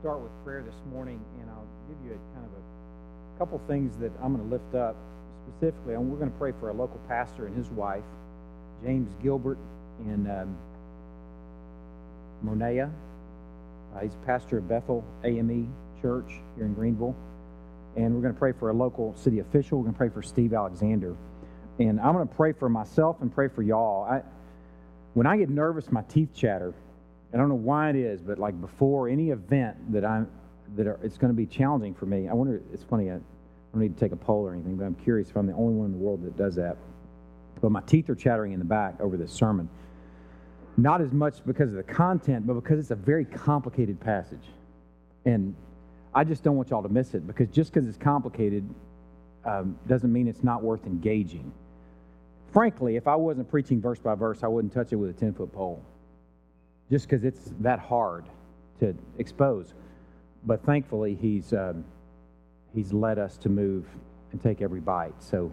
start with prayer this morning, and I'll give you a kind of a couple things that I'm going to lift up specifically. And we're going to pray for a local pastor and his wife, James Gilbert in um, Monea. Uh, he's pastor of Bethel AME Church here in Greenville. And we're going to pray for a local city official. We're going to pray for Steve Alexander. And I'm going to pray for myself and pray for y'all. I, when I get nervous, my teeth chatter. I don't know why it is, but like before any event that I'm that are, it's going to be challenging for me. I wonder. It's funny. I don't need to take a poll or anything, but I'm curious if I'm the only one in the world that does that. But my teeth are chattering in the back over this sermon. Not as much because of the content, but because it's a very complicated passage. And I just don't want y'all to miss it because just because it's complicated um, doesn't mean it's not worth engaging. Frankly, if I wasn't preaching verse by verse, I wouldn't touch it with a 10 foot pole just because it's that hard to expose. But thankfully, he's, um, he's led us to move and take every bite. So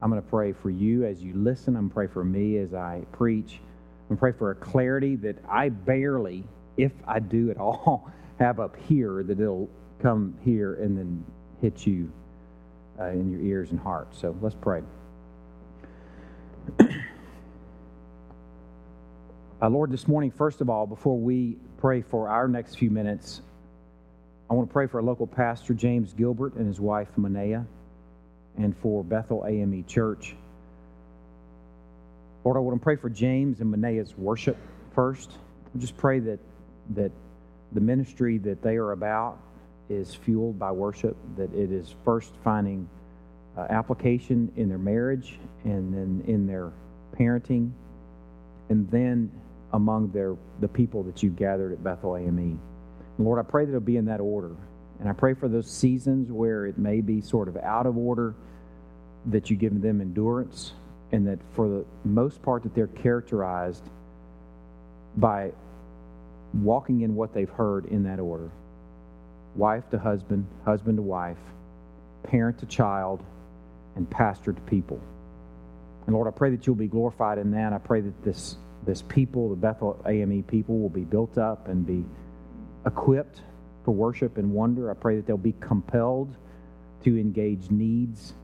I'm going to pray for you as you listen. I'm going to pray for me as I preach. I'm going to pray for a clarity that I barely, if I do at all, have up here, that it'll come here and then hit you uh, in your ears and heart. So let's pray. Uh, Lord, this morning, first of all, before we pray for our next few minutes, I want to pray for our local pastor, James Gilbert, and his wife, Manea, and for Bethel AME Church. Lord, I want to pray for James and Manea's worship first. I just pray that, that the ministry that they are about is fueled by worship, that it is first finding uh, application in their marriage and then in their parenting, and then among their, the people that you've gathered at Bethel AME. And Lord, I pray that it'll be in that order. And I pray for those seasons where it may be sort of out of order, that you give them endurance, and that for the most part that they're characterized by walking in what they've heard in that order. Wife to husband, husband to wife, parent to child, and pastor to people. And Lord, I pray that you'll be glorified in that. I pray that this this people, the Bethel AME people, will be built up and be equipped for worship and wonder. I pray that they'll be compelled to engage needs,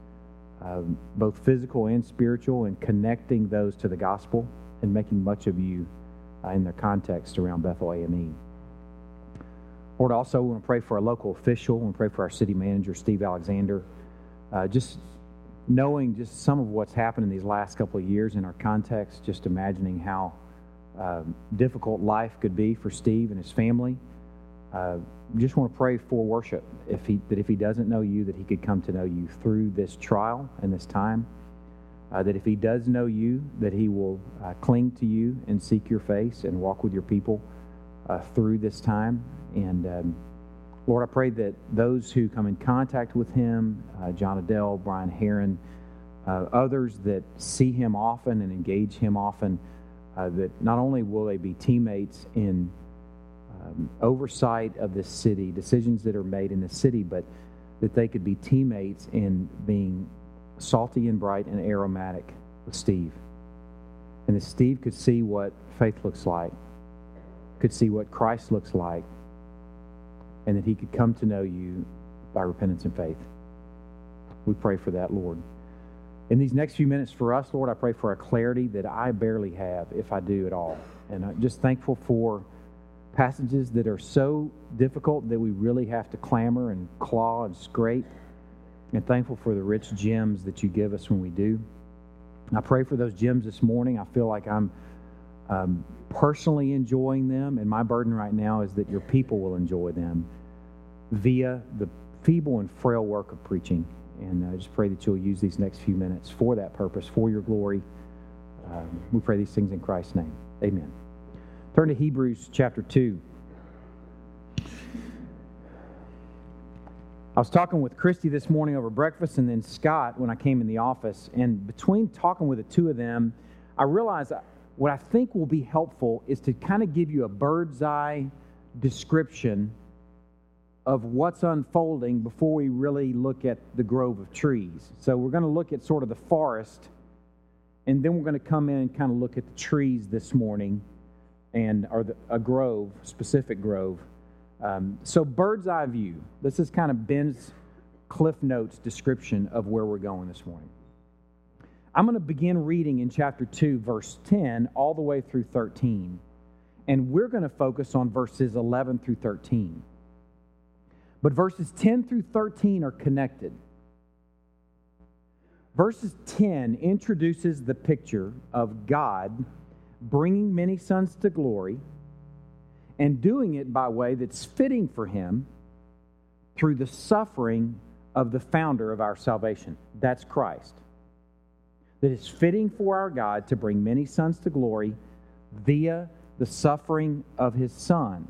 um, both physical and spiritual, and connecting those to the gospel and making much of you uh, in their context around Bethel AME. Lord, also, we want to pray for a local official. To pray for our city manager, Steve Alexander. Uh, just knowing just some of what's happened in these last couple of years in our context, just imagining how um, difficult life could be for Steve and his family. Uh, just want to pray for worship. If he that if he doesn't know you, that he could come to know you through this trial and this time. Uh, that if he does know you, that he will uh, cling to you and seek your face and walk with your people uh, through this time. And um, Lord, I pray that those who come in contact with him, uh, John Adele, Brian Heron, uh, others that see him often and engage him often, uh, that not only will they be teammates in um, oversight of this city, decisions that are made in the city, but that they could be teammates in being salty and bright and aromatic with Steve. And that Steve could see what faith looks like, could see what Christ looks like, and that he could come to know you by repentance and faith. We pray for that, Lord. In these next few minutes for us, Lord, I pray for a clarity that I barely have, if I do at all. And I'm just thankful for passages that are so difficult that we really have to clamor and claw and scrape. And thankful for the rich gems that you give us when we do. I pray for those gems this morning. I feel like I'm um, personally enjoying them, and my burden right now is that your people will enjoy them via the feeble and frail work of preaching. And I just pray that you'll use these next few minutes for that purpose, for your glory. Um, we pray these things in Christ's name. Amen. Turn to Hebrews chapter 2. I was talking with Christy this morning over breakfast and then Scott when I came in the office. And between talking with the two of them, I realized what I think will be helpful is to kind of give you a bird's eye description of what's unfolding before we really look at the grove of trees. So we're going to look at sort of the forest, and then we're going to come in and kind of look at the trees this morning, and or the, a grove, specific grove, Um, so, bird's eye view. This is kind of Ben's Cliff Notes description of where we're going this morning. I'm going to begin reading in chapter 2, verse 10, all the way through 13. And we're going to focus on verses 11 through 13. But verses 10 through 13 are connected. Verses 10 introduces the picture of God bringing many sons to glory and doing it by way that's fitting for him through the suffering of the founder of our salvation. That's Christ. Is fitting for our God to bring many sons to glory via the suffering of his Son.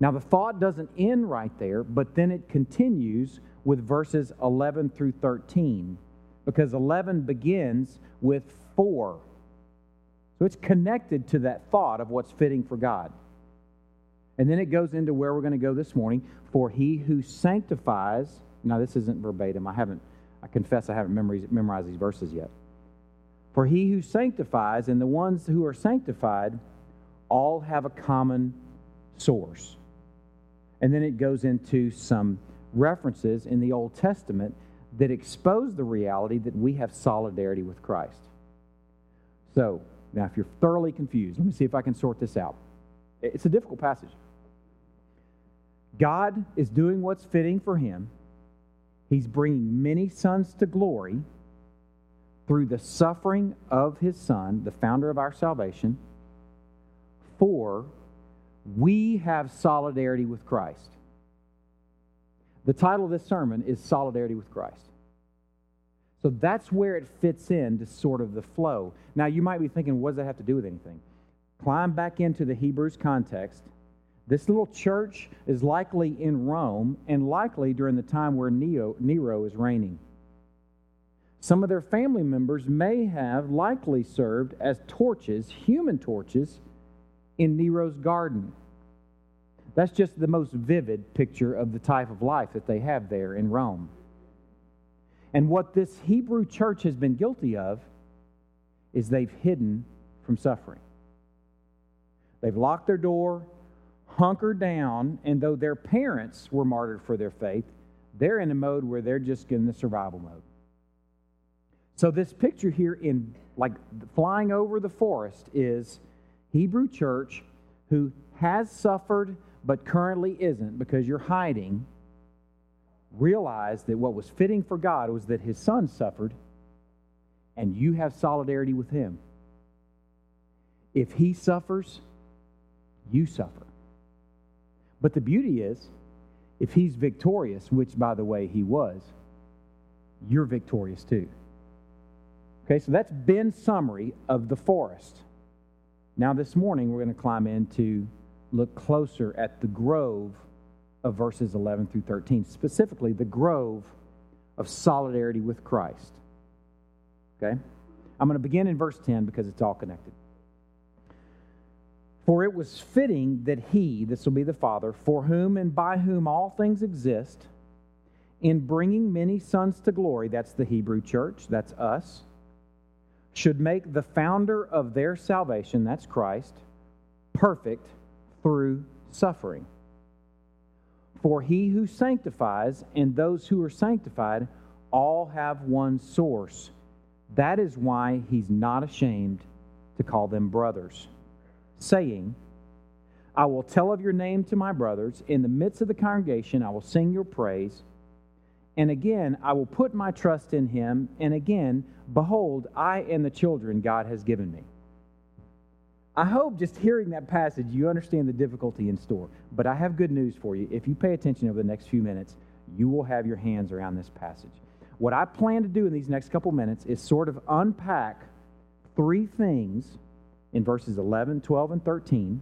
Now, the thought doesn't end right there, but then it continues with verses 11 through 13, because 11 begins with for. So it's connected to that thought of what's fitting for God. And then it goes into where we're going to go this morning. For he who sanctifies, now this isn't verbatim. I haven't, I confess I haven't memorized, these verses yet. For he who sanctifies and the ones who are sanctified all have a common source. And then it goes into some references in the Old Testament that expose the reality that we have solidarity with Christ. So, now if you're thoroughly confused, let me see if I can sort this out. It's a difficult passage. God is doing what's fitting for him. He's bringing many sons to glory through the suffering of his son, the founder of our salvation. For we have solidarity with Christ. The title of this sermon is Solidarity with Christ. So that's where it fits into sort of the flow. Now, you might be thinking, what does that have to do with anything? Climb back into the Hebrews context this little church is likely in Rome and likely during the time where Neo, Nero is reigning. Some of their family members may have likely served as torches, human torches, in Nero's garden. That's just the most vivid picture of the type of life that they have there in Rome. And what this Hebrew church has been guilty of is they've hidden from suffering. They've locked their door, hunker down, and though their parents were martyred for their faith, they're in a mode where they're just in the survival mode. So this picture here in like flying over the forest is Hebrew church who has suffered but currently isn't because you're hiding Realize that what was fitting for God was that his son suffered and you have solidarity with him. If he suffers, you suffer. But the beauty is, if he's victorious, which by the way he was, you're victorious too. Okay, so that's Ben's summary of the forest. Now, this morning, we're going to climb in to look closer at the grove of verses 11 through 13, specifically the grove of solidarity with Christ. Okay? I'm going to begin in verse 10 because it's all connected. For it was fitting that he, this will be the Father, for whom and by whom all things exist, in bringing many sons to glory, that's the Hebrew church, that's us, should make the founder of their salvation, that's Christ, perfect through suffering. For he who sanctifies and those who are sanctified all have one source. That is why he's not ashamed to call them brothers saying, I will tell of your name to my brothers. In the midst of the congregation, I will sing your praise. And again, I will put my trust in him. And again, behold, I and the children God has given me. I hope just hearing that passage, you understand the difficulty in store. But I have good news for you. If you pay attention over the next few minutes, you will have your hands around this passage. What I plan to do in these next couple minutes is sort of unpack three things in verses 11, 12, and 13,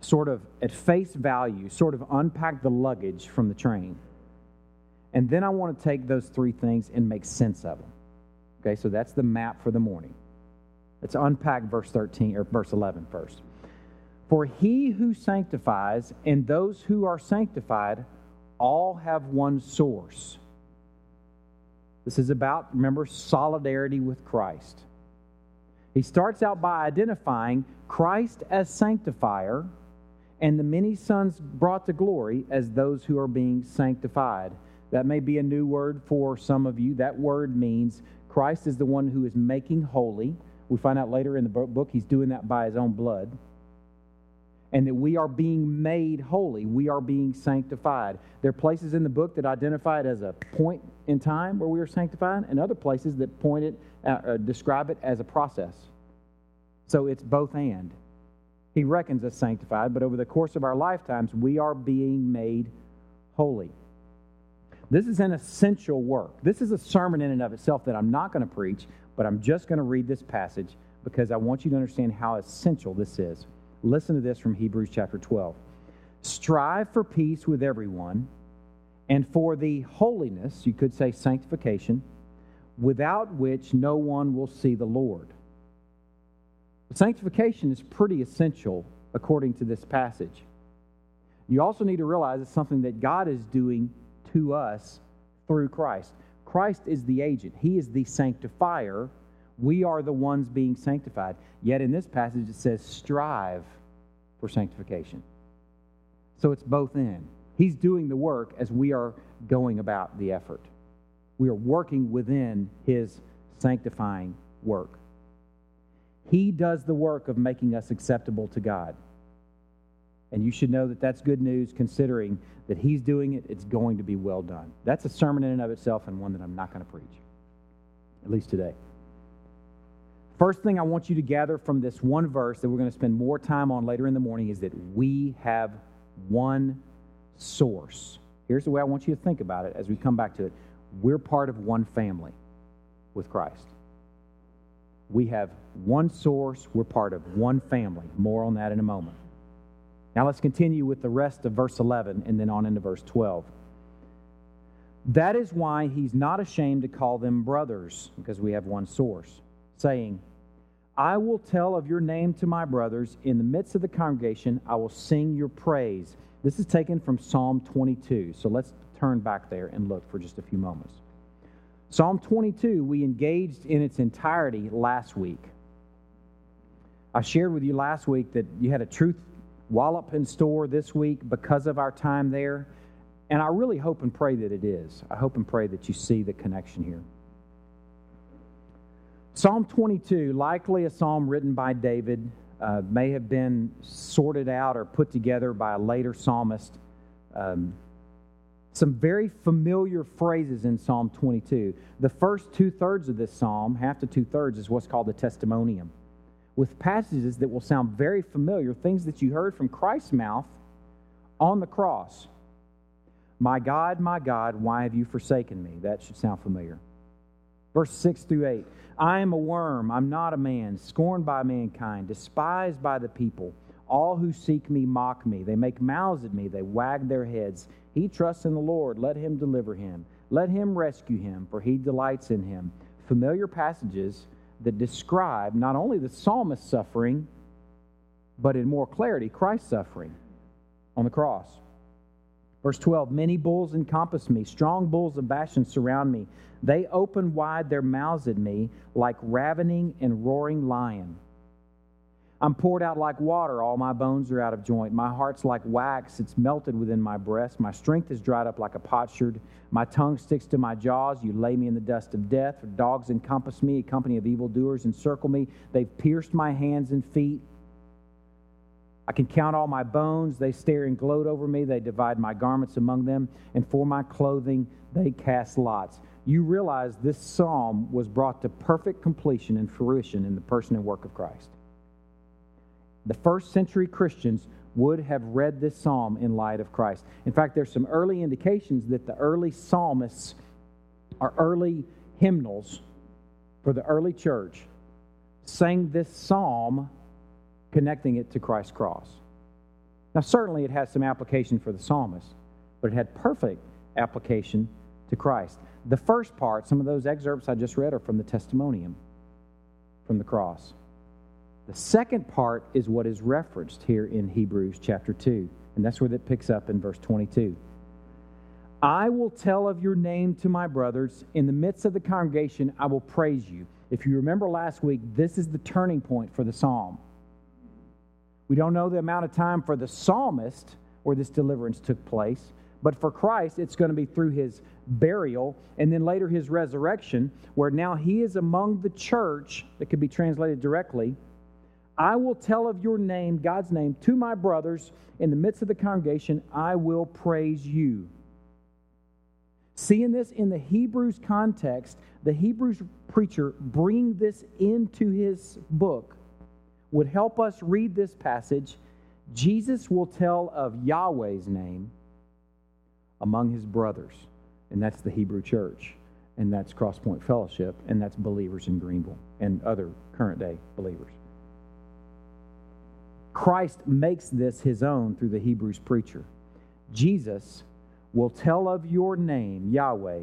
sort of at face value, sort of unpack the luggage from the train. And then I want to take those three things and make sense of them. Okay, so that's the map for the morning. Let's unpack verse 13 or verse 11 first. For he who sanctifies and those who are sanctified all have one source. This is about, remember, solidarity with Christ. He starts out by identifying Christ as sanctifier and the many sons brought to glory as those who are being sanctified. That may be a new word for some of you. That word means Christ is the one who is making holy. We find out later in the book he's doing that by his own blood. And that we are being made holy. We are being sanctified. There are places in the book that identify it as a point in time where we are sanctified, and other places that point it, uh, uh describe it as a process. So it's both and. He reckons us sanctified, but over the course of our lifetimes, we are being made holy. This is an essential work. This is a sermon in and of itself that I'm not going to preach, but I'm just going to read this passage because I want you to understand how essential this is. Listen to this from Hebrews chapter 12. Strive for peace with everyone and for the holiness, you could say sanctification, without which no one will see the Lord. Sanctification is pretty essential according to this passage. You also need to realize it's something that God is doing to us through Christ. Christ is the agent, He is the sanctifier. We are the ones being sanctified. Yet in this passage, it says, strive for sanctification. So it's both in. He's doing the work as we are going about the effort. We are working within His sanctifying work. He does the work of making us acceptable to God. And you should know that that's good news considering that He's doing it, it's going to be well done. That's a sermon in and of itself and one that I'm not going to preach, at least today. First thing I want you to gather from this one verse that we're going to spend more time on later in the morning is that we have one source. Here's the way I want you to think about it as we come back to it. We're part of one family with Christ. We have one source, we're part of one family. More on that in a moment. Now let's continue with the rest of verse 11 and then on into verse 12. That is why he's not ashamed to call them brothers, because we have one source, saying, I will tell of your name to my brothers. In the midst of the congregation, I will sing your praise. This is taken from Psalm 22. So let's turn back there and look for just a few moments. Psalm 22, we engaged in its entirety last week. I shared with you last week that you had a truth wallop in store this week because of our time there. And I really hope and pray that it is. I hope and pray that you see the connection here. Psalm 22, likely a psalm written by David, uh, may have been sorted out or put together by a later psalmist. Um, some very familiar phrases in Psalm 22. The first two thirds of this psalm, half to two thirds, is what's called the testimonium with passages that will sound very familiar, things that you heard from Christ's mouth on the cross. My God, my God, why have you forsaken me? That should sound familiar. Verse 6 through 8 I am a worm, I'm not a man, scorned by mankind, despised by the people. All who seek me mock me. They make mouths at me, they wag their heads. He trusts in the Lord, let him deliver him. Let him rescue him, for he delights in him. Familiar passages that describe not only the psalmist's suffering, but in more clarity, Christ's suffering on the cross. Verse 12 Many bulls encompass me, strong bulls of Bashan surround me. They open wide their mouths at me like ravening and roaring lion. I'm poured out like water. All my bones are out of joint. My heart's like wax. It's melted within my breast. My strength is dried up like a potsherd. My tongue sticks to my jaws. You lay me in the dust of death. Dogs encompass me. A company of evildoers encircle me. They've pierced my hands and feet. I can count all my bones. They stare and gloat over me. They divide my garments among them. And for my clothing, they cast lots. You realize this psalm was brought to perfect completion and fruition in the person and work of Christ the first century Christians would have read this psalm in light of Christ. In fact, there's some early indications that the early psalmists or early hymnals for the early church sang this psalm connecting it to Christ's cross. Now, certainly it has some application for the psalmist, but it had perfect application to Christ. The first part, some of those excerpts I just read, are from the testimonium, from the cross. The second part is what is referenced here in Hebrews chapter 2, and that's where it picks up in verse 22. I will tell of your name to my brothers. In the midst of the congregation, I will praise you. If you remember last week, this is the turning point for the psalm. We don't know the amount of time for the psalmist where this deliverance took place, but for Christ, it's going to be through his burial and then later his resurrection, where now he is among the church, that could be translated directly. I will tell of your name, God's name, to my brothers in the midst of the congregation. I will praise you. Seeing this in the Hebrews context, the Hebrews preacher bring this into his book would help us read this passage. Jesus will tell of Yahweh's name among his brothers, and that's the Hebrew church, and that's Crosspoint Fellowship, and that's believers in Greenville and other current day believers. Christ makes this his own through the Hebrews preacher. Jesus will tell of your name, Yahweh,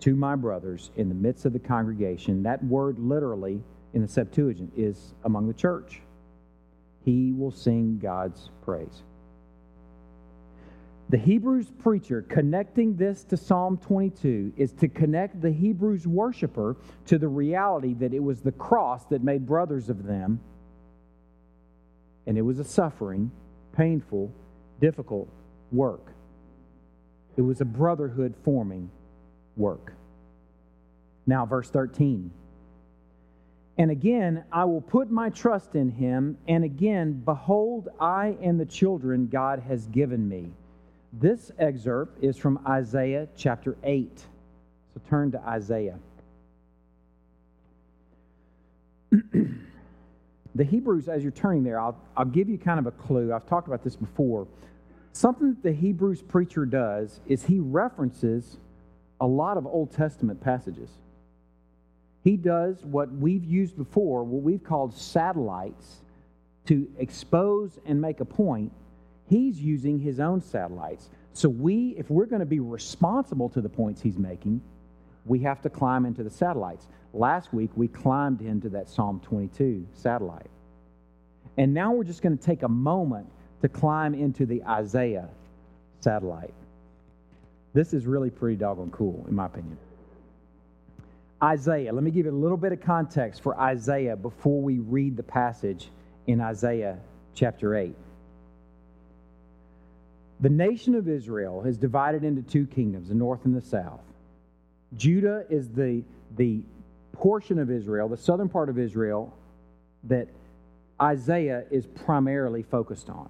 to my brothers in the midst of the congregation. That word literally in the Septuagint is among the church. He will sing God's praise. The Hebrews preacher connecting this to Psalm 22 is to connect the Hebrews worshiper to the reality that it was the cross that made brothers of them, and it was a suffering, painful, difficult work. It was a brotherhood forming work. Now, verse 13. And again, I will put my trust in him. And again, behold, I and the children God has given me. This excerpt is from Isaiah chapter 8. So turn to Isaiah. the Hebrews, as you're turning there, I'll, I'll give you kind of a clue. I've talked about this before. Something that the Hebrews preacher does is he references a lot of Old Testament passages. He does what we've used before, what we've called satellites, to expose and make a point. He's using his own satellites. So, we, if we're going to be responsible to the points he's making, we have to climb into the satellites. Last week, we climbed into that Psalm 22 satellite. And now we're just going to take a moment to climb into the Isaiah satellite. This is really pretty doggone cool, in my opinion. Isaiah, let me give you a little bit of context for Isaiah before we read the passage in Isaiah chapter 8. The nation of Israel is divided into two kingdoms, the north and the south. Judah is the, the portion of Israel, the southern part of Israel, that Isaiah is primarily focused on.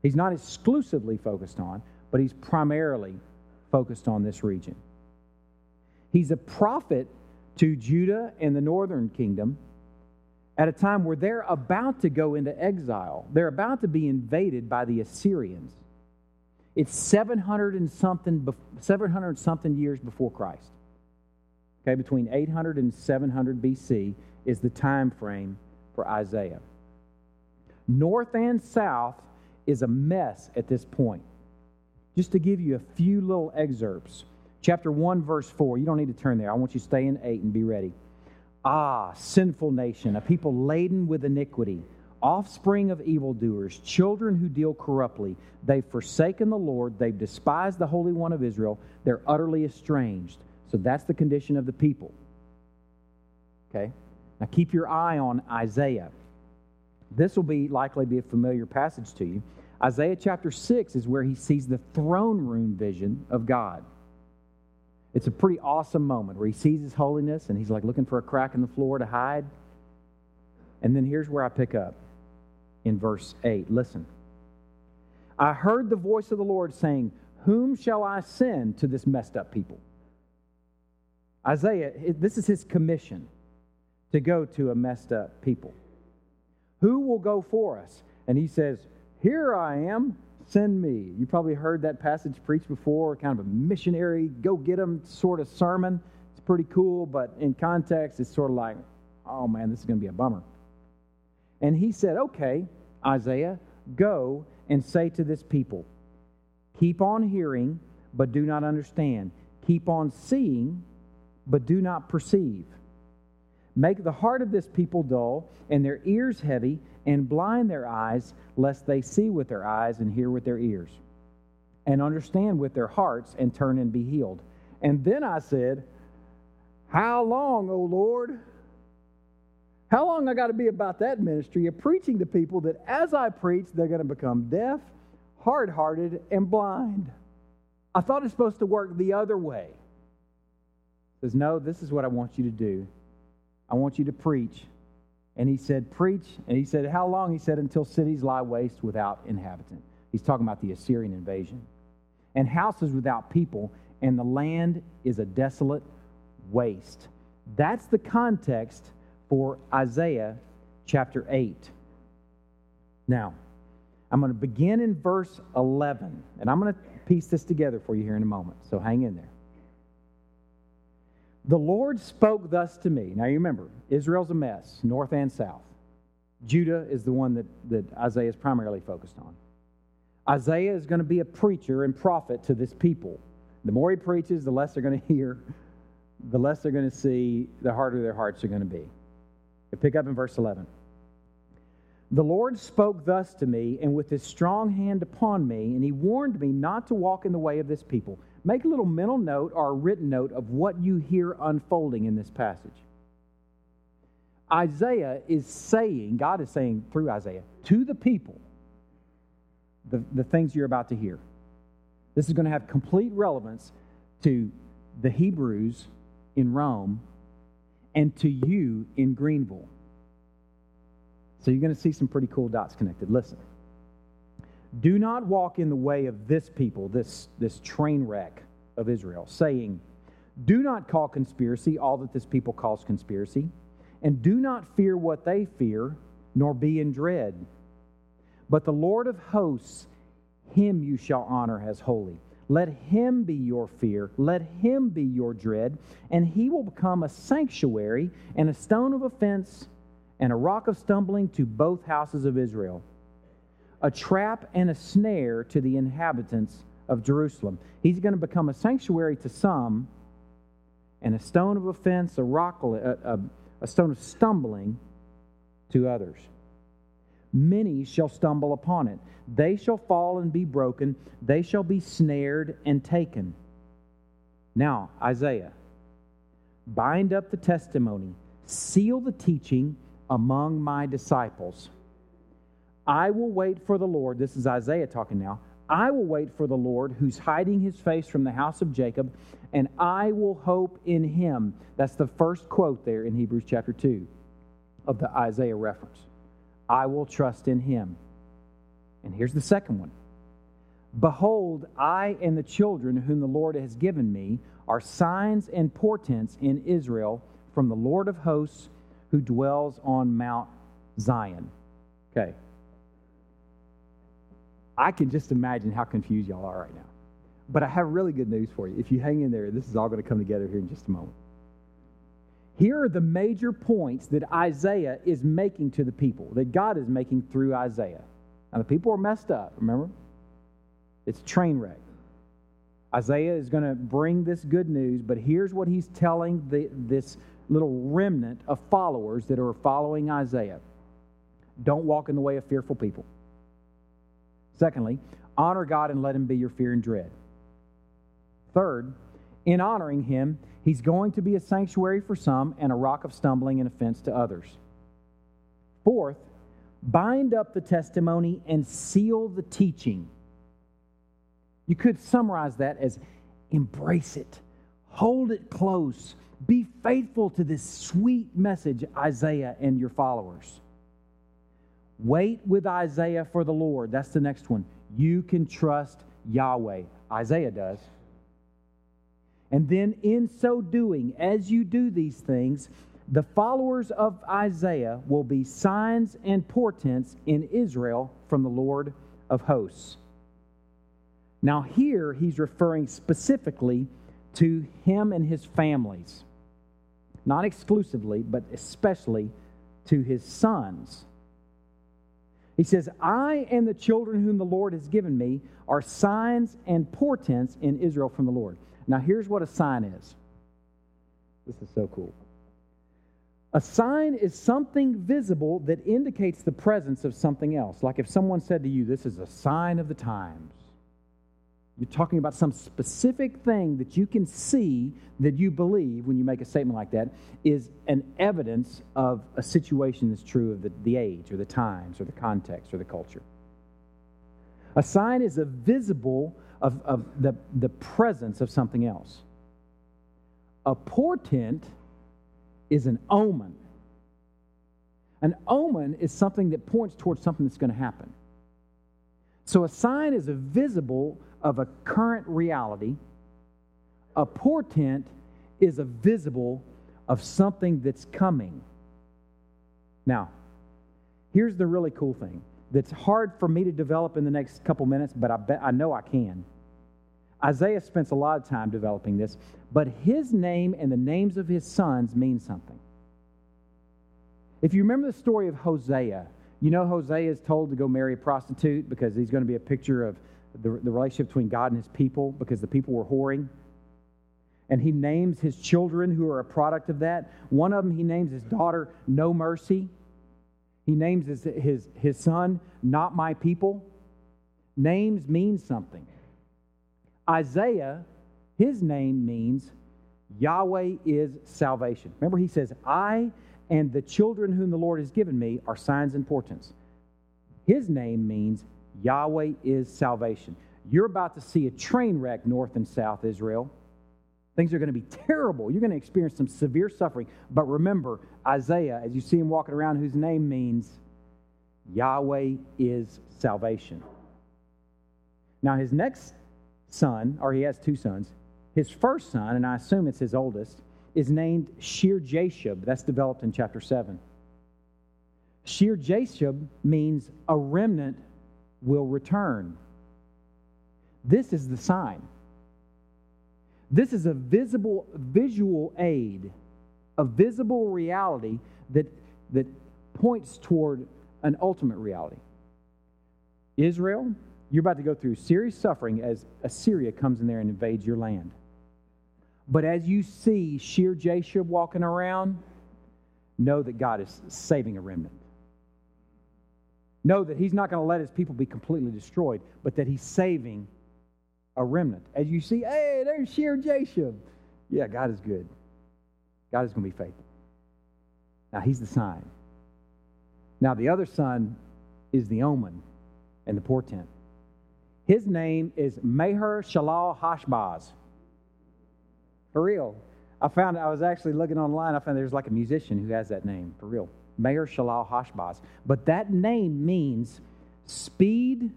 He's not exclusively focused on, but he's primarily focused on this region. He's a prophet to Judah and the northern kingdom at a time where they're about to go into exile. They're about to be invaded by the Assyrians. It's 700 and something, 700 something years before Christ. Okay, between 800 and 700 BC is the time frame for Isaiah. North and south is a mess at this point. Just to give you a few little excerpts. Chapter 1, verse 4. You don't need to turn there. I want you to stay in 8 and be ready. Ah, sinful nation, a people laden with iniquity, offspring of evildoers, children who deal corruptly. They've forsaken the Lord, they've despised the Holy One of Israel, they're utterly estranged. So that's the condition of the people. Okay? Now keep your eye on Isaiah. This will be likely be a familiar passage to you. Isaiah chapter 6 is where he sees the throne room vision of God. It's a pretty awesome moment where he sees his holiness and he's like looking for a crack in the floor to hide. And then here's where I pick up in verse 8. Listen. I heard the voice of the Lord saying, Whom shall I send to this messed up people? Isaiah, this is his commission to go to a messed up people. Who will go for us? And he says, Here I am, send me. You probably heard that passage preached before, kind of a missionary, go get them sort of sermon. It's pretty cool, but in context, it's sort of like, oh man, this is going to be a bummer. And he said, Okay, Isaiah, go and say to this people, Keep on hearing, but do not understand. Keep on seeing, but do not perceive. Make the heart of this people dull, and their ears heavy, and blind their eyes, lest they see with their eyes and hear with their ears, and understand with their hearts, and turn and be healed. And then I said, How long, O Lord? How long I got to be about that ministry of preaching to people that as I preach, they're going to become deaf, hard hearted, and blind? I thought it's supposed to work the other way. Says, No, this is what I want you to do. I want you to preach. And he said, Preach. And he said, How long? He said, Until cities lie waste without inhabitant. He's talking about the Assyrian invasion. And houses without people, and the land is a desolate waste. That's the context for Isaiah chapter 8. Now, I'm going to begin in verse 11, and I'm going to piece this together for you here in a moment. So hang in there. The Lord spoke thus to me. Now you remember, Israel's a mess, north and south. Judah is the one that, that Isaiah is primarily focused on. Isaiah is going to be a preacher and prophet to this people. The more he preaches, the less they're going to hear, the less they're going to see, the harder their hearts are going to be. Pick up in verse 11. The Lord spoke thus to me, and with his strong hand upon me, and he warned me not to walk in the way of this people. Make a little mental note or a written note of what you hear unfolding in this passage. Isaiah is saying, God is saying through Isaiah, to the people, the, the things you're about to hear. This is going to have complete relevance to the Hebrews in Rome and to you in Greenville. So you're going to see some pretty cool dots connected. Listen. Do not walk in the way of this people, this, this train wreck of Israel, saying, Do not call conspiracy all that this people calls conspiracy, and do not fear what they fear, nor be in dread. But the Lord of hosts, him you shall honor as holy. Let him be your fear, let him be your dread, and he will become a sanctuary and a stone of offense and a rock of stumbling to both houses of Israel, a trap and a snare to the inhabitants of Jerusalem. He's going to become a sanctuary to some and a stone of offense, a rock, a, a, a stone of stumbling to others. Many shall stumble upon it. They shall fall and be broken. They shall be snared and taken. Now, Isaiah, bind up the testimony, seal the teaching among my disciples. I will wait for the Lord. This is Isaiah talking now. I will wait for the Lord who's hiding his face from the house of Jacob, and I will hope in him. That's the first quote there in Hebrews chapter 2 of the Isaiah reference. I will trust in him. And here's the second one Behold, I and the children whom the Lord has given me are signs and portents in Israel from the Lord of hosts who dwells on Mount Zion. Okay. I can just imagine how confused y'all are right now. But I have really good news for you. If you hang in there, this is all going to come together here in just a moment. Here are the major points that Isaiah is making to the people, that God is making through Isaiah. Now, the people are messed up, remember? It's a train wreck. Isaiah is going to bring this good news, but here's what he's telling the, this little remnant of followers that are following Isaiah don't walk in the way of fearful people. Secondly, honor God and let him be your fear and dread. Third, in honoring him, he's going to be a sanctuary for some and a rock of stumbling and offense to others. Fourth, bind up the testimony and seal the teaching. You could summarize that as embrace it, hold it close, be faithful to this sweet message, Isaiah and your followers. Wait with Isaiah for the Lord. That's the next one. You can trust Yahweh. Isaiah does. And then, in so doing, as you do these things, the followers of Isaiah will be signs and portents in Israel from the Lord of hosts. Now, here he's referring specifically to him and his families not exclusively, but especially to his sons. He says, I and the children whom the Lord has given me are signs and portents in Israel from the Lord. Now, here's what a sign is. This is so cool. A sign is something visible that indicates the presence of something else. Like if someone said to you, This is a sign of the times. You're talking about some specific thing that you can see that you believe when you make a statement like that is an evidence of a situation that's true of the, the age or the times or the context or the culture. A sign is a visible of, of the, the presence of something else. A portent is an omen. An omen is something that points towards something that's going to happen. So a sign is a visible of a current reality. A portent is a visible of something that's coming. Now, here's the really cool thing that's hard for me to develop in the next couple minutes, but I bet I know I can. Isaiah spends a lot of time developing this, but his name and the names of his sons mean something. If you remember the story of Hosea, you know Hosea is told to go marry a prostitute because he's going to be a picture of the, the relationship between God and his people because the people were whoring. And he names his children who are a product of that. One of them, he names his daughter No Mercy. He names his, his, his son Not My People. Names mean something. Isaiah, his name means Yahweh is salvation. Remember, he says, I and the children whom the Lord has given me are signs and portents. His name means Yahweh is salvation. You're about to see a train wreck north and south Israel. Things are going to be terrible. You're going to experience some severe suffering. But remember, Isaiah, as you see him walking around, whose name means Yahweh is salvation. Now, his next son, or he has two sons, his first son, and I assume it's his oldest, is named Shear Jashub. That's developed in chapter 7. Shear Jashub means a remnant will return. This is the sign. This is a visible visual aid, a visible reality that, that points toward an ultimate reality. Israel, you're about to go through serious suffering as Assyria comes in there and invades your land. But as you see Shear Jashub walking around, know that God is saving a remnant. Know that He's not going to let His people be completely destroyed, but that He's saving a remnant. As you see, hey, there's Shear Jashub. Yeah, God is good. God is going to be faithful. Now, He's the sign. Now, the other son is the omen and the portent. His name is Maher Shalal Hashbaz. For real. I found, I was actually looking online, I found there's like a musician who has that name, for real. Maher Shalal Hashbaz. But that name means speed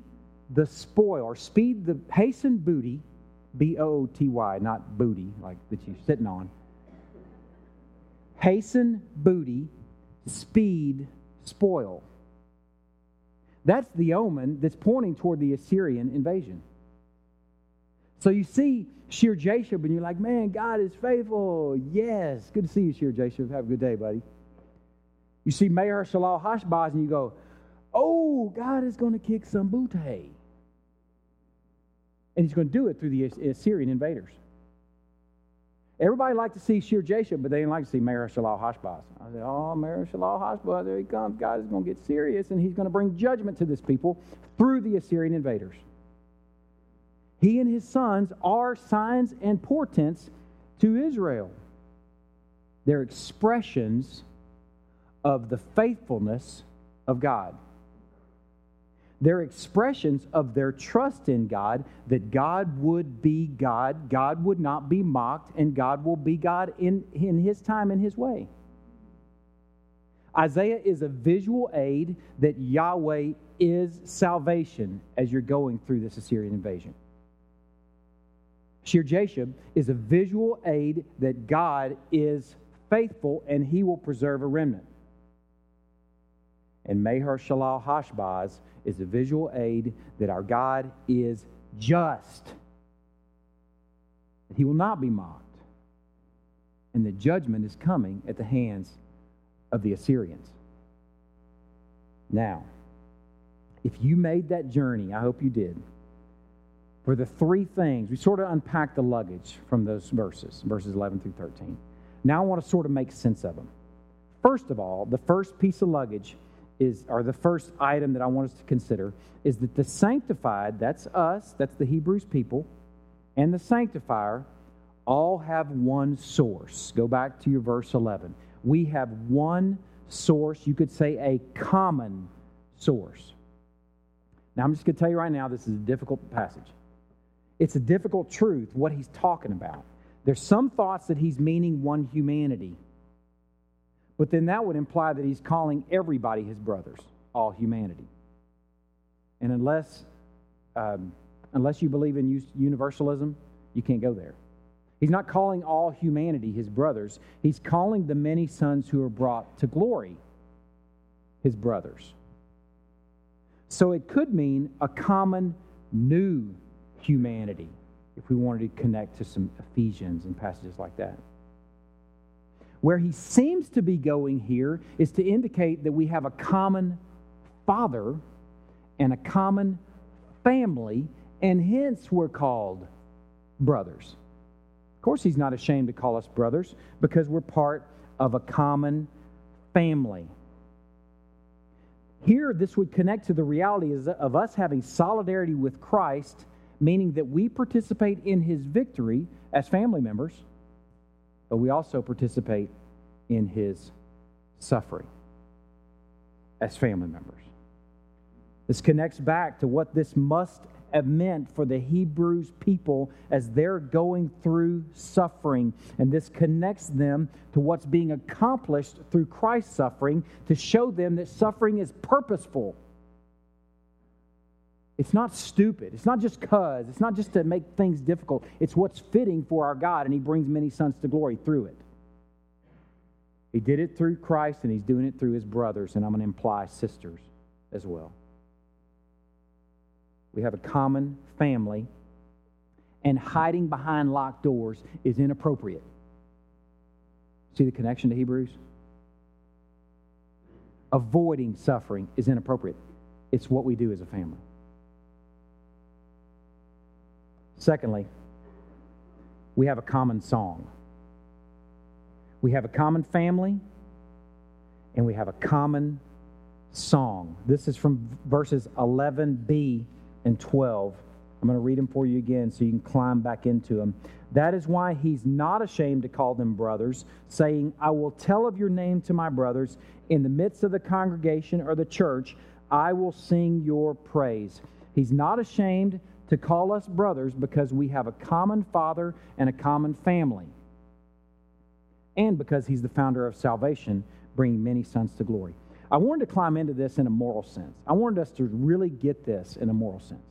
the spoil, or speed the hasten booty, B O O T Y, not booty, like that you're sitting on. Hasten booty, speed spoil. That's the omen that's pointing toward the Assyrian invasion. So you see Shear Jashub, and you're like, man, God is faithful. Yes. Good to see you, Shear Jashub. Have a good day, buddy. You see Maher Shalal Hashbaz, and you go, oh, God is going to kick some booty. And he's going to do it through the Assyrian invaders. Everybody liked to see Shear Jashub, but they didn't like to see Maher Shalal Hashbaz. I said, oh, Maher Shalal Hashbaz, there he comes. God is going to get serious, and he's going to bring judgment to this people through the Assyrian invaders. He and his sons are signs and portents to Israel. They're expressions of the faithfulness of God. They're expressions of their trust in God, that God would be God, God would not be mocked, and God will be God in, in His time and His way. Isaiah is a visual aid that Yahweh is salvation as you're going through this Assyrian invasion. Shear Jashub is a visual aid that God is faithful and he will preserve a remnant. And Maher Shalal Hashbaz is a visual aid that our God is just. He will not be mocked. And the judgment is coming at the hands of the Assyrians. Now, if you made that journey, I hope you did for the three things. We sort of unpacked the luggage from those verses, verses 11 through 13. Now I want to sort of make sense of them. First of all, the first piece of luggage is, or the first item that I want us to consider, is that the sanctified, that's us, that's the Hebrews people, and the sanctifier all have one source. Go back to your verse 11. We have one source, you could say a common source. Now, I'm just going to tell you right now, this is a difficult passage. It's a difficult truth, what he's talking about. There's some thoughts that he's meaning one humanity. But then that would imply that he's calling everybody his brothers, all humanity. And unless, um, unless you believe in universalism, you can't go there. He's not calling all humanity his brothers, he's calling the many sons who are brought to glory his brothers. So it could mean a common new humanity if we wanted to connect to some Ephesians and passages like that. Where he seems to be going here is to indicate that we have a common father and a common family, and hence we're called brothers. Of course, he's not ashamed to call us brothers because we're part of a common family. Here, this would connect to the reality of us having solidarity with Christ, meaning that we participate in his victory as family members but we also participate in his suffering as family members. This connects back to what this must have meant for the Hebrews people as they're going through suffering. And this connects them to what's being accomplished through Christ's suffering to show them that suffering is purposeful it's not stupid. It's not just cuz. It's not just to make things difficult. It's what's fitting for our God, and He brings many sons to glory through it. He did it through Christ, and He's doing it through His brothers, and I'm going to imply sisters as well. We have a common family, and hiding behind locked doors is inappropriate. See the connection to Hebrews? Avoiding suffering is inappropriate. It's what we do as a family. Secondly, we have a common song. We have a common family, and we have a common song. This is from verses 11b and 12. I'm going to read them for you again so you can climb back into them. That is why he's not ashamed to call them brothers, saying, I will tell of your name to my brothers. In the midst of the congregation or the church, I will sing your praise. He's not ashamed to call us brothers because we have a common father and a common family. And because he's the founder of salvation, bringing many sons to glory. I wanted to climb into this in a moral sense. I wanted us to really get this in a moral sense.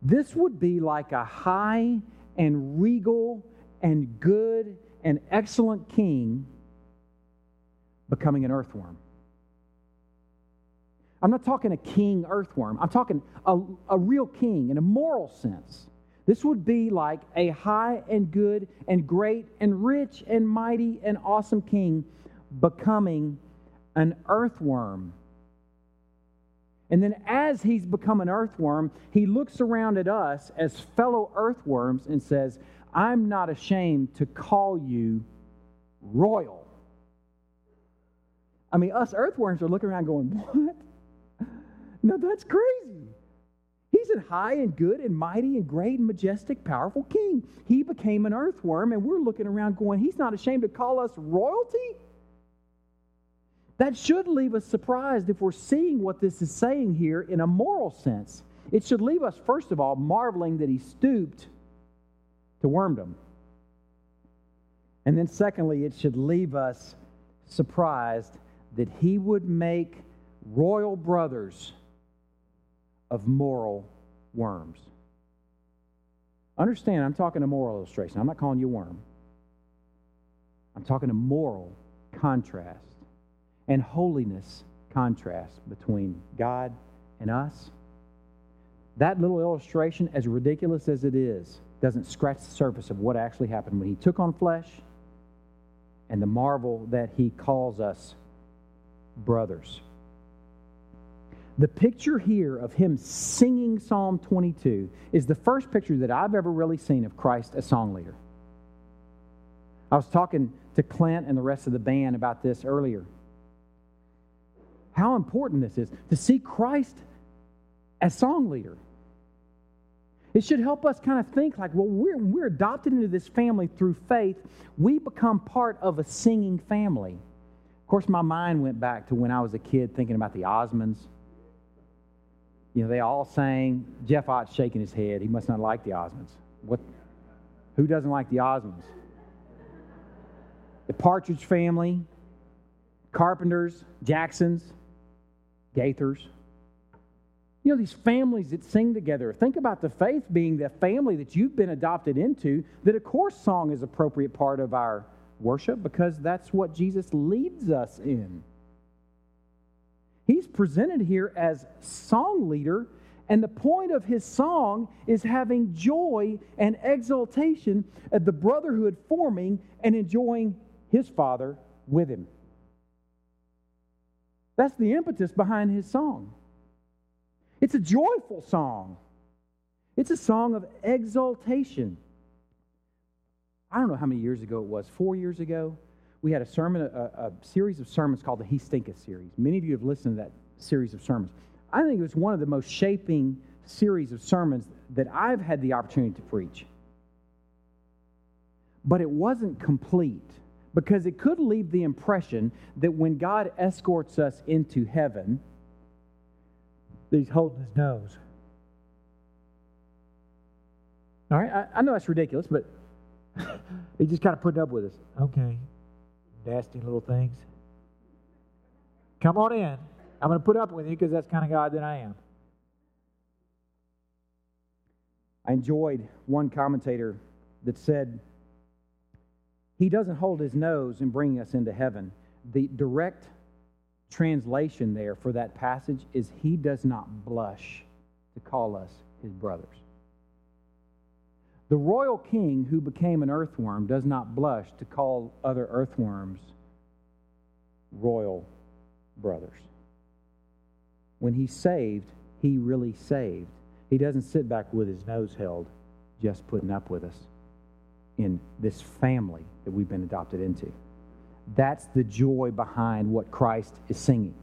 This would be like a high and regal and good and excellent king becoming an earthworm. I'm not talking a king earthworm. I'm talking a, a real king in a moral sense. This would be like a high and good and great and rich and mighty and awesome king becoming an earthworm. And then, as he's become an earthworm, he looks around at us as fellow earthworms and says, I'm not ashamed to call you royal. I mean, us earthworms are looking around going, What? Now that's crazy. He's a high and good and mighty and great and majestic, powerful king. He became an earthworm, and we're looking around going, He's not ashamed to call us royalty? That should leave us surprised if we're seeing what this is saying here in a moral sense. It should leave us, first of all, marveling that he stooped to wormdom. And then, secondly, it should leave us surprised that he would make royal brothers of moral worms. Understand, I'm talking a moral illustration. I'm not calling you a worm. I'm talking a moral contrast and holiness contrast between God and us. That little illustration, as ridiculous as it is, doesn't scratch the surface of what actually happened when he took on flesh and the marvel that he calls us brothers. The picture here of him singing Psalm 22 is the first picture that I've ever really seen of Christ as song leader. I was talking to Clint and the rest of the band about this earlier. how important this is to see Christ as song leader. It should help us kind of think like, well, we're, we're adopted into this family through faith. We become part of a singing family. Of course, my mind went back to when I was a kid thinking about the Osmonds. You know, they all sang. Jeff Ott's shaking his head. He must not like the Osmonds. What? Who doesn't like the Osmonds? The Partridge Family, Carpenters, Jacksons, Gaithers. You know, these families that sing together. Think about the faith being the family that you've been adopted into, that of course song is appropriate part of our worship because that's what Jesus leads us in. He's presented here as song leader, and the point of his song is having joy and exultation at the brotherhood forming and enjoying his father with him. That's the impetus behind his song. It's a joyful song, it's a song of exaltation. I don't know how many years ago it was, four years ago. We had a sermon, a, a series of sermons called the He Stinketh series. Many of you have listened to that series of sermons. I think it was one of the most shaping series of sermons that I've had the opportunity to preach. But it wasn't complete because it could leave the impression that when God escorts us into heaven, he's holding his nose. All right, I, I know that's ridiculous, but he just kind of putting up with us. Okay, nasty little things. Come on in. I'm going to put up with you because that's kind of God that I am. I enjoyed one commentator that said, He doesn't hold his nose in bringing us into heaven. The direct translation there for that passage is He does not blush to call us His brothers. The royal king who became an earthworm does not blush to call other earthworms royal brothers. When he's saved, he really saved. He doesn't sit back with his nose held, just putting up with us in this family that we've been adopted into. That's the joy behind what Christ is singing.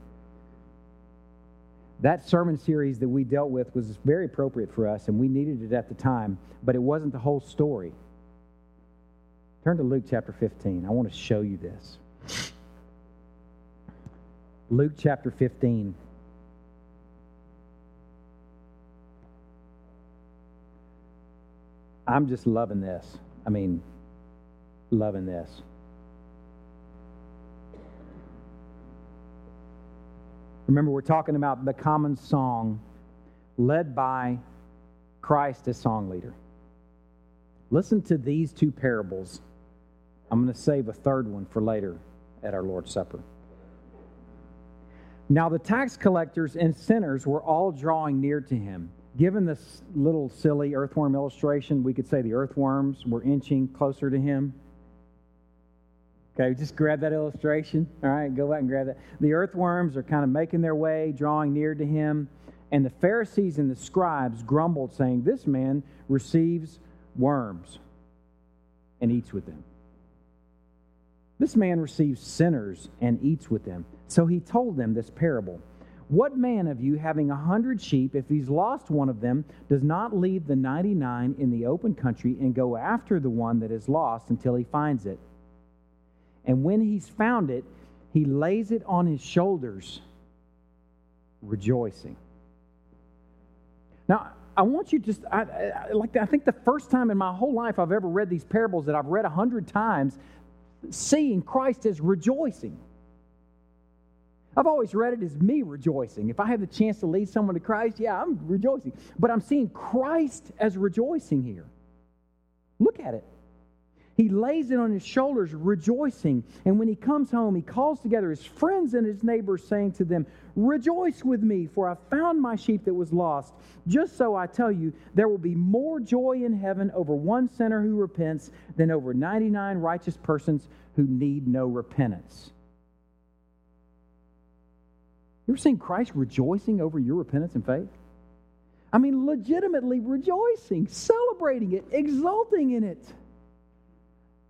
That sermon series that we dealt with was very appropriate for us, and we needed it at the time, but it wasn't the whole story. Turn to Luke chapter 15. I want to show you this. Luke chapter 15. I'm just loving this. I mean, loving this. Remember, we're talking about the common song led by Christ as song leader. Listen to these two parables. I'm going to save a third one for later at our Lord's Supper. Now, the tax collectors and sinners were all drawing near to him. Given this little silly earthworm illustration, we could say the earthworms were inching closer to him. Okay, just grab that illustration. All right, go back and grab that. The earthworms are kind of making their way, drawing near to him. And the Pharisees and the scribes grumbled, saying, This man receives worms and eats with them. This man receives sinners and eats with them. So he told them this parable. What man of you, having a hundred sheep, if he's lost one of them, does not leave the 99 in the open country and go after the one that is lost until he finds it? And when he's found it, he lays it on his shoulders, rejoicing. Now, I want you to just, I, I, like, I think the first time in my whole life I've ever read these parables that I've read a hundred times, seeing Christ as rejoicing. I've always read it as me rejoicing. If I have the chance to lead someone to Christ, yeah, I'm rejoicing. But I'm seeing Christ as rejoicing here. Look at it. He lays it on his shoulders, rejoicing. And when he comes home, he calls together his friends and his neighbors, saying to them, Rejoice with me, for I found my sheep that was lost. Just so I tell you, there will be more joy in heaven over one sinner who repents than over 99 righteous persons who need no repentance. You ever seen Christ rejoicing over your repentance and faith? I mean, legitimately rejoicing, celebrating it, exulting in it.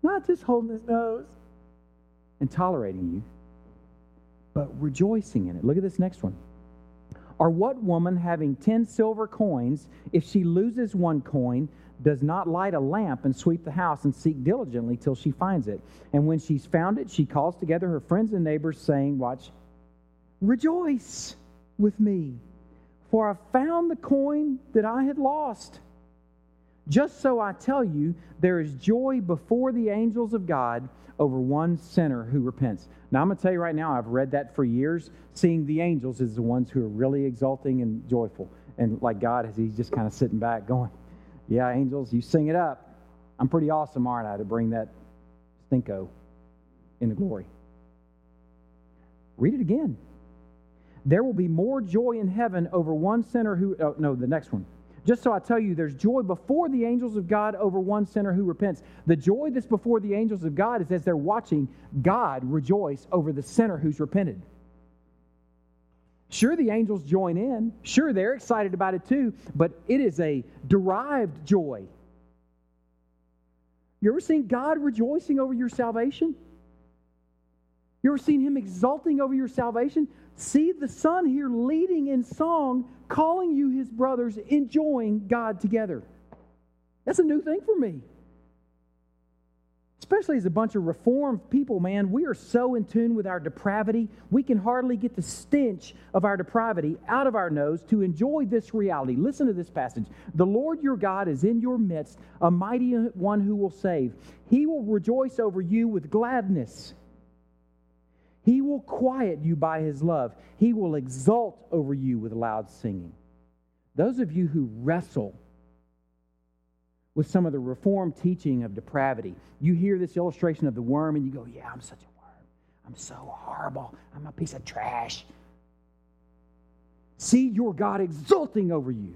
Not just holding his nose and tolerating you, but rejoicing in it. Look at this next one. Or what woman having 10 silver coins, if she loses one coin, does not light a lamp and sweep the house and seek diligently till she finds it? And when she's found it, she calls together her friends and neighbors, saying, Watch, rejoice with me, for I found the coin that I had lost. Just so I tell you, there is joy before the angels of God over one sinner who repents. Now, I'm going to tell you right now, I've read that for years. Seeing the angels is the ones who are really exulting and joyful. And like God, as He's just kind of sitting back going, Yeah, angels, you sing it up. I'm pretty awesome, aren't I, to bring that stinko into glory. Read it again. There will be more joy in heaven over one sinner who, oh, no, the next one. Just so I tell you, there's joy before the angels of God over one sinner who repents. The joy that's before the angels of God is as they're watching God rejoice over the sinner who's repented. Sure, the angels join in. Sure, they're excited about it too, but it is a derived joy. You ever seen God rejoicing over your salvation? You ever seen Him exulting over your salvation? See the Son here leading in song, calling you his brothers, enjoying God together. That's a new thing for me. Especially as a bunch of reformed people, man, we are so in tune with our depravity, we can hardly get the stench of our depravity out of our nose to enjoy this reality. Listen to this passage. The Lord your God is in your midst, a mighty one who will save. He will rejoice over you with gladness. He will quiet you by his love. He will exult over you with loud singing. Those of you who wrestle with some of the reformed teaching of depravity, you hear this illustration of the worm and you go, Yeah, I'm such a worm. I'm so horrible. I'm a piece of trash. See your God exulting over you.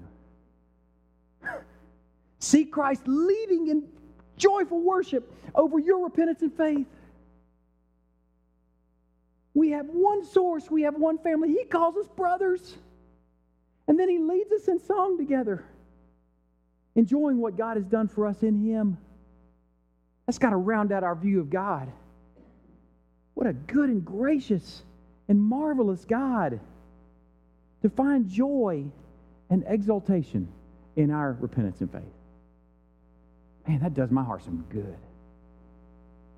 See Christ leading in joyful worship over your repentance and faith. We have one source, we have one family. He calls us brothers. And then He leads us in song together, enjoying what God has done for us in Him. That's got to round out our view of God. What a good and gracious and marvelous God to find joy and exaltation in our repentance and faith. Man, that does my heart some good.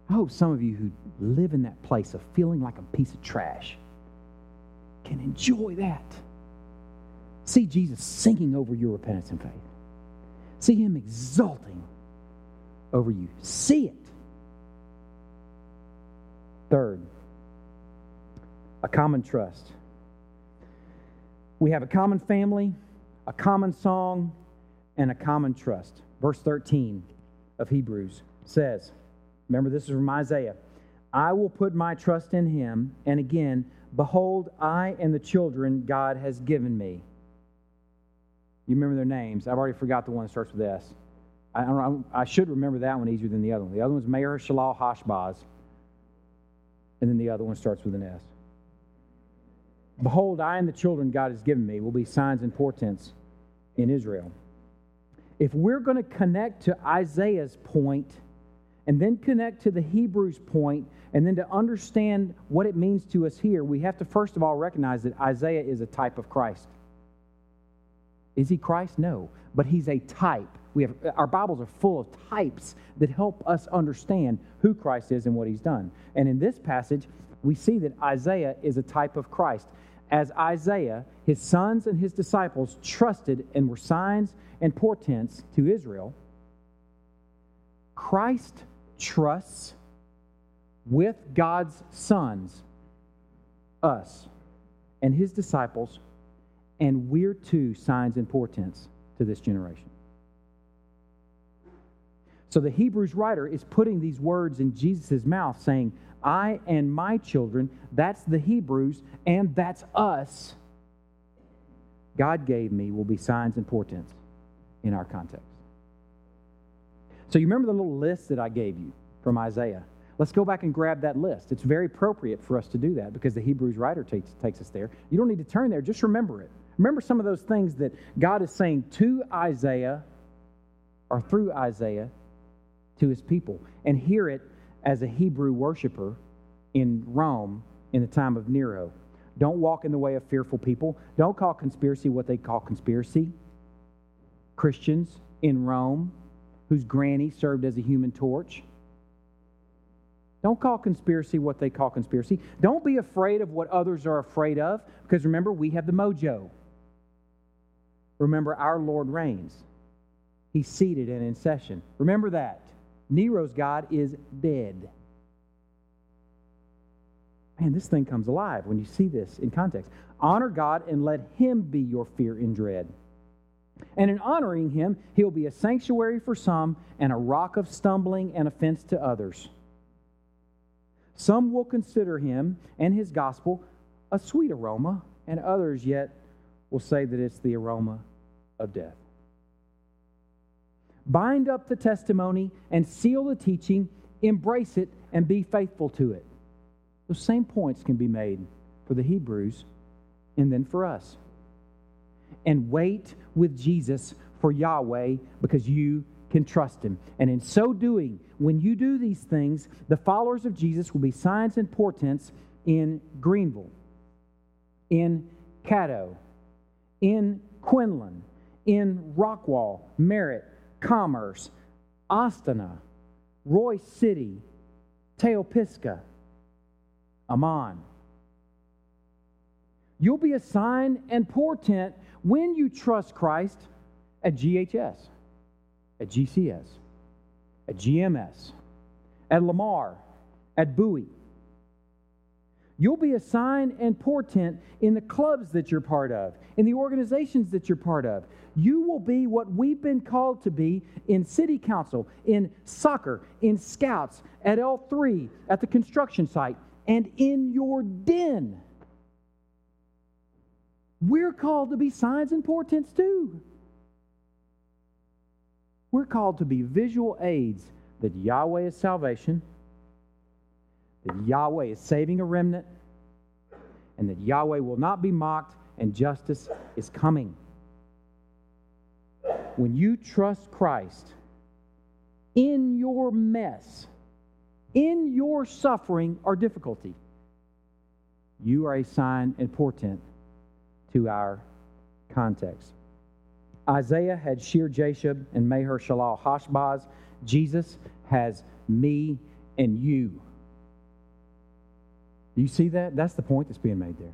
I hope some of you who live in that place of feeling like a piece of trash can enjoy that. See Jesus singing over your repentance and faith. See him exulting over you. See it. Third, a common trust. We have a common family, a common song, and a common trust. Verse 13 of Hebrews says, Remember, this is from Isaiah. I will put my trust in him. And again, behold, I and the children God has given me. You remember their names. I've already forgot the one that starts with S. I, don't, I should remember that one easier than the other one. The other one's Maher Shalal Hashbaz. And then the other one starts with an S. Behold, I and the children God has given me will be signs and portents in Israel. If we're going to connect to Isaiah's point, and then connect to the Hebrews point, and then to understand what it means to us here, we have to first of all recognize that Isaiah is a type of Christ. Is he Christ? No, but he's a type. We have our Bibles are full of types that help us understand who Christ is and what he's done. And in this passage, we see that Isaiah is a type of Christ. As Isaiah, his sons and his disciples trusted and were signs and portents to Israel, Christ trusts with God's sons, us, and his disciples, and we're too signs and portents to this generation. So the Hebrews writer is putting these words in Jesus' mouth, saying, I and my children, that's the Hebrews, and that's us, God gave me will be signs and portents in our context. So you remember the little list that I gave you from Isaiah? Let's go back and grab that list. It's very appropriate for us to do that because the Hebrews writer takes, takes us there. You don't need to turn there, just remember it. Remember some of those things that God is saying to Isaiah or through Isaiah to his people and hear it as a Hebrew worshiper in Rome in the time of Nero. Don't walk in the way of fearful people. Don't call conspiracy what they call conspiracy. Christians in Rome, whose granny served as a human torch. Don't call conspiracy what they call conspiracy. Don't be afraid of what others are afraid of, because remember, we have the mojo. Remember, our Lord reigns. He's seated and in session. Remember that. Nero's God is dead. Man, this thing comes alive when you see this in context. Honor God and let Him be your fear and dread. And in honoring Him, He'll be a sanctuary for some and a rock of stumbling and offense to others. Some will consider Him and His gospel a sweet aroma, and others yet will say that it's the aroma of death. Bind up the testimony and seal the teaching, embrace it, and be faithful to it. Those same points can be made for the Hebrews and then for us. And wait with Jesus for Yahweh because you can trust him. And in so doing, when you do these things, the followers of Jesus will be signs and portents in Greenville, in Caddo, in Quinlan, in Rockwall, Merit, Commerce, Astana, Royse City, Teopisca, Amman. You'll be a sign and portent when you trust Christ at GHS, at GCS, at GMS, at Lamar, at Bowie. You'll be a sign and portent in the clubs that you're part of, in the organizations that you're part of. You will be what we've been called to be in city council, in soccer, in scouts, at L3, at the construction site, and in your den. We're called to be signs and portents too. We're called to be visual aids that Yahweh is salvation, that Yahweh is saving a remnant, and that Yahweh will not be mocked and justice is coming. When you trust Christ in your mess, in your suffering or difficulty, you are a sign and portent to our context. Isaiah had Shear Jashub and Maher Shalal Hashbaz. Jesus has me and you. You see that? That's the point that's being made there.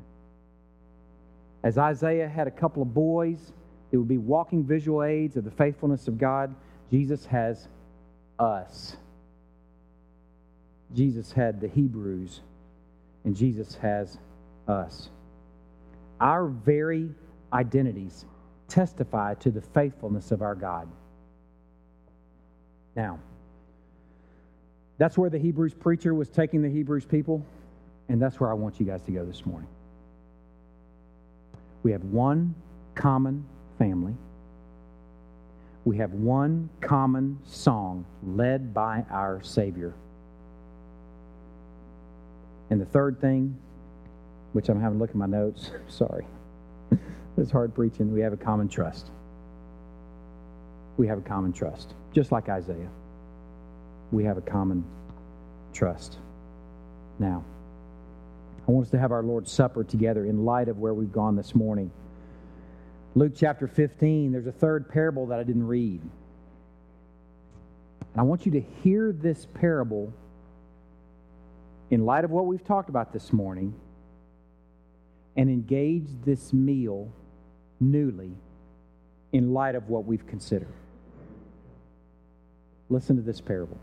As Isaiah had a couple of boys it would be walking visual aids of the faithfulness of God, Jesus has us. Jesus had the Hebrews, and Jesus has us. Our very identities testify to the faithfulness of our God. Now, that's where the Hebrews preacher was taking the Hebrews people, and that's where I want you guys to go this morning. We have one common family. We have one common song led by our Savior. And the third thing, which I'm having to look at my notes, sorry. it's hard preaching. We have a common trust. We have a common trust, just like Isaiah. We have a common trust. Now, I want us to have our Lord's Supper together in light of where we've gone this morning. Luke chapter 15, there's a third parable that I didn't read. And I want you to hear this parable in light of what we've talked about this morning and engage this meal newly in light of what we've considered. Listen to this parable.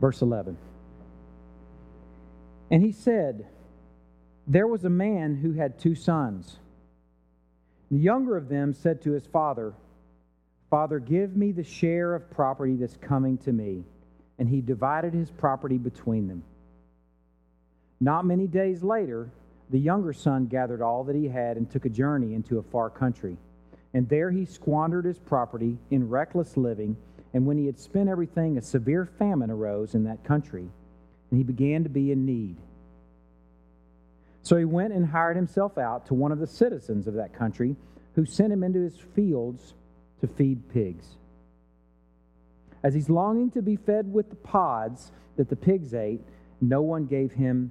Verse 11. And he said, There was a man who had two sons. The younger of them said to his father, Father, give me the share of property that's coming to me and he divided his property between them. Not many days later, the younger son gathered all that he had and took a journey into a far country. And there he squandered his property in reckless living. And when he had spent everything, a severe famine arose in that country, and he began to be in need. So he went and hired himself out to one of the citizens of that country, who sent him into his fields to feed pigs as he's longing to be fed with the pods that the pigs ate, no one gave him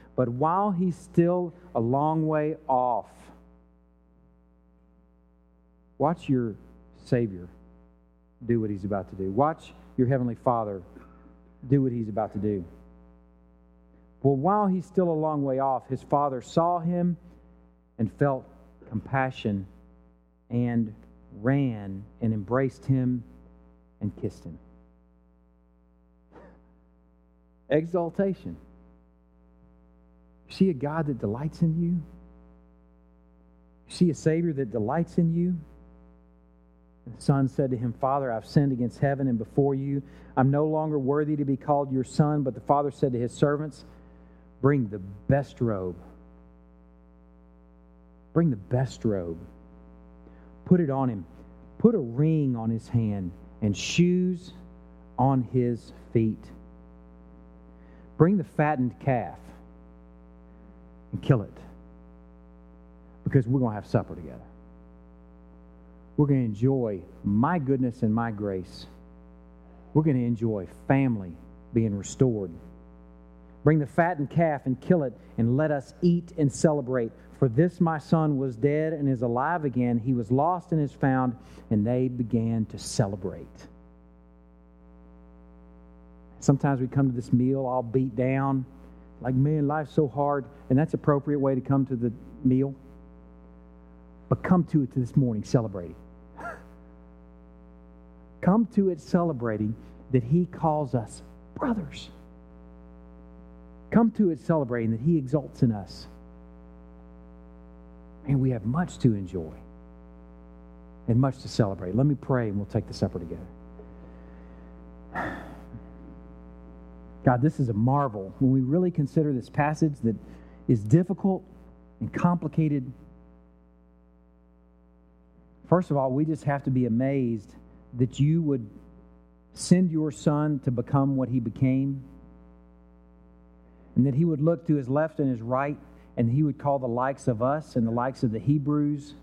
but while he's still a long way off, watch your Savior do what he's about to do. Watch your Heavenly Father do what he's about to do. Well, while he's still a long way off, his father saw him and felt compassion and ran and embraced him and kissed him. Exaltation. See a God that delights in you? You see a Savior that delights in you? The son said to him, Father, I've sinned against heaven and before you. I'm no longer worthy to be called your son. But the father said to his servants, Bring the best robe. Bring the best robe. Put it on him. Put a ring on his hand and shoes on his feet. Bring the fattened calf and kill it because we're going to have supper together. We're going to enjoy my goodness and my grace. We're going to enjoy family being restored. Bring the fattened calf and kill it, and let us eat and celebrate. For this my son was dead and is alive again. He was lost and is found, and they began to celebrate. Sometimes we come to this meal all beat down, like, man, life's so hard, and that's appropriate way to come to the meal. But come to it this morning celebrating. come to it celebrating that he calls us brothers. Come to it celebrating that He exalts in us. And we have much to enjoy and much to celebrate. Let me pray and we'll take the supper together. God, this is a marvel when we really consider this passage that is difficult and complicated. First of all, we just have to be amazed that you would send your son to become what he became and that he would look to his left and his right, and he would call the likes of us and the likes of the Hebrews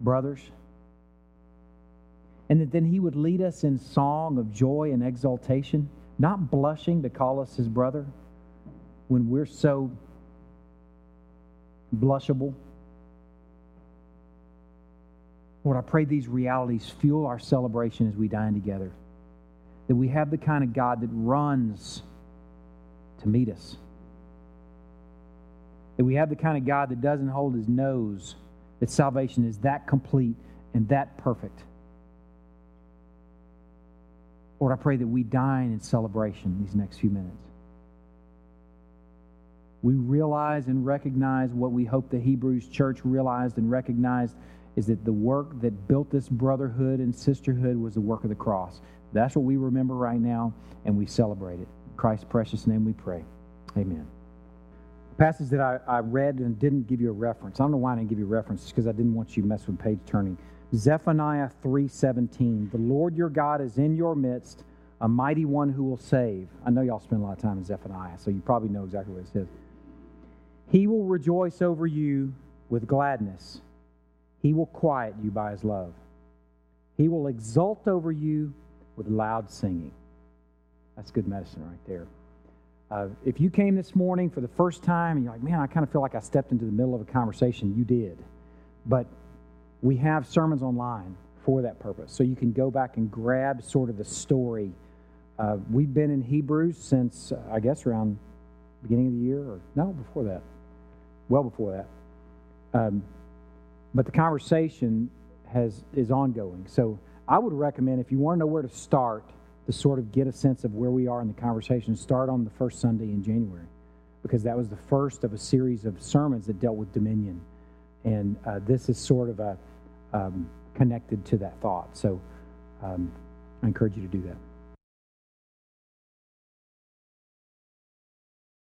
brothers. And that then he would lead us in song of joy and exaltation, not blushing to call us his brother when we're so blushable. Lord, I pray these realities fuel our celebration as we dine together. That we have the kind of God that runs to meet us. That we have the kind of God that doesn't hold his nose, that salvation is that complete and that perfect. Lord, I pray that we dine in celebration these next few minutes. We realize and recognize what we hope the Hebrews church realized and recognized is that the work that built this brotherhood and sisterhood was the work of the cross. That's what we remember right now, and we celebrate it. In Christ's precious name we pray. Amen. Passage that I, I read and didn't give you a reference. I don't know why I didn't give you a reference, it's because I didn't want you to mess with page turning. Zephaniah 3:17. The Lord your God is in your midst, a mighty one who will save. I know y'all spend a lot of time in Zephaniah, so you probably know exactly what it says. He will rejoice over you with gladness. He will quiet you by his love. He will exult over you with loud singing. That's good medicine right there. Uh, if you came this morning for the first time and you're like, man, I kind of feel like I stepped into the middle of a conversation, you did. But we have sermons online for that purpose. So you can go back and grab sort of the story. Uh, we've been in Hebrews since, uh, I guess, around beginning of the year, or no, before that. Well before that. Um, but the conversation has is ongoing. So I would recommend if you want to know where to start, to sort of get a sense of where we are in the conversation, start on the first Sunday in January, because that was the first of a series of sermons that dealt with dominion. And uh, this is sort of a um, connected to that thought. So um, I encourage you to do that.